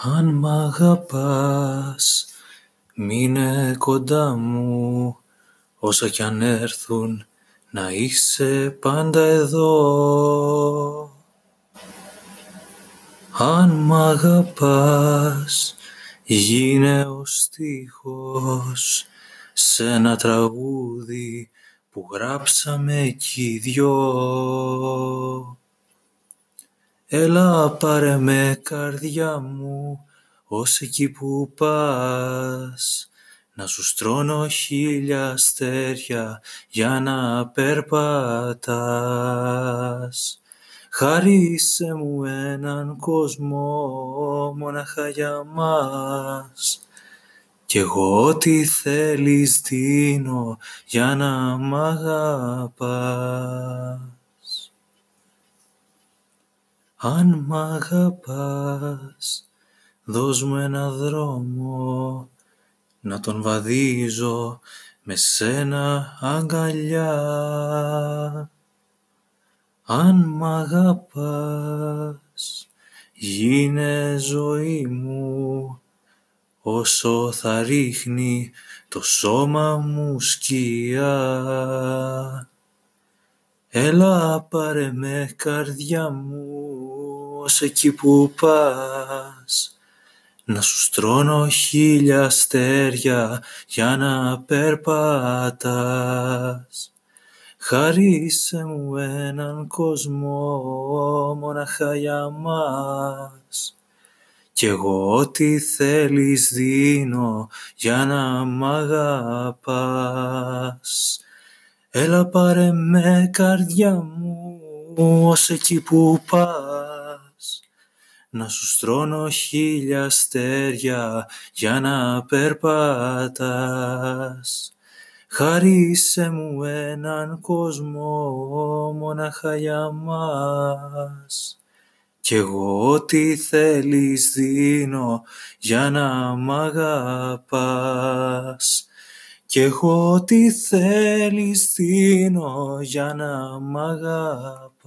Αν μ' αγαπάς μείνε κοντά μου. Όσα κι αν έρθουν να είσαι πάντα εδώ. Αν μ' αγαπάς γίνε ο στίχος σ' ένα τραγούδι που γράψαμε κι οι δυο Έλα πάρε με καρδιά μου ως εκεί που πας. Να σου στρώνω χίλια αστέρια για να περπατάς. Χάρισέ μου έναν κόσμο μονάχα για μας. Κι εγώ ό,τι θέλεις δίνω για να μ' αγαπάς Αν μ' αγαπάς δώσ' μου ένα δρόμο να τον βαδίζω με σένα αγκαλιά. Αν μ' αγαπάς γίνε ζωή μου όσο θα ρίχνει το σώμα μου σκιά. Έλα πάρε με καρδιά μου ως εκεί που πας. Να σου στρώνω χίλια αστέρια για να περπατάς. Χάρισέ μου έναν κόσμο μονάχα για μας. Κι εγώ ό,τι θέλεις δίνω για να μ' αγαπάς. Έλα πάρε με καρδιά μου ως εκεί που πας να σου στρώνω χίλια αστέρια για να περπατάς. Χάρισέ μου έναν κόσμο μονάχα για μας. Κι εγώ ό,τι θέλεις δίνω για να μ' αγαπάς. Κι εγώ ό,τι θέλεις δίνω για να μ' αγαπάς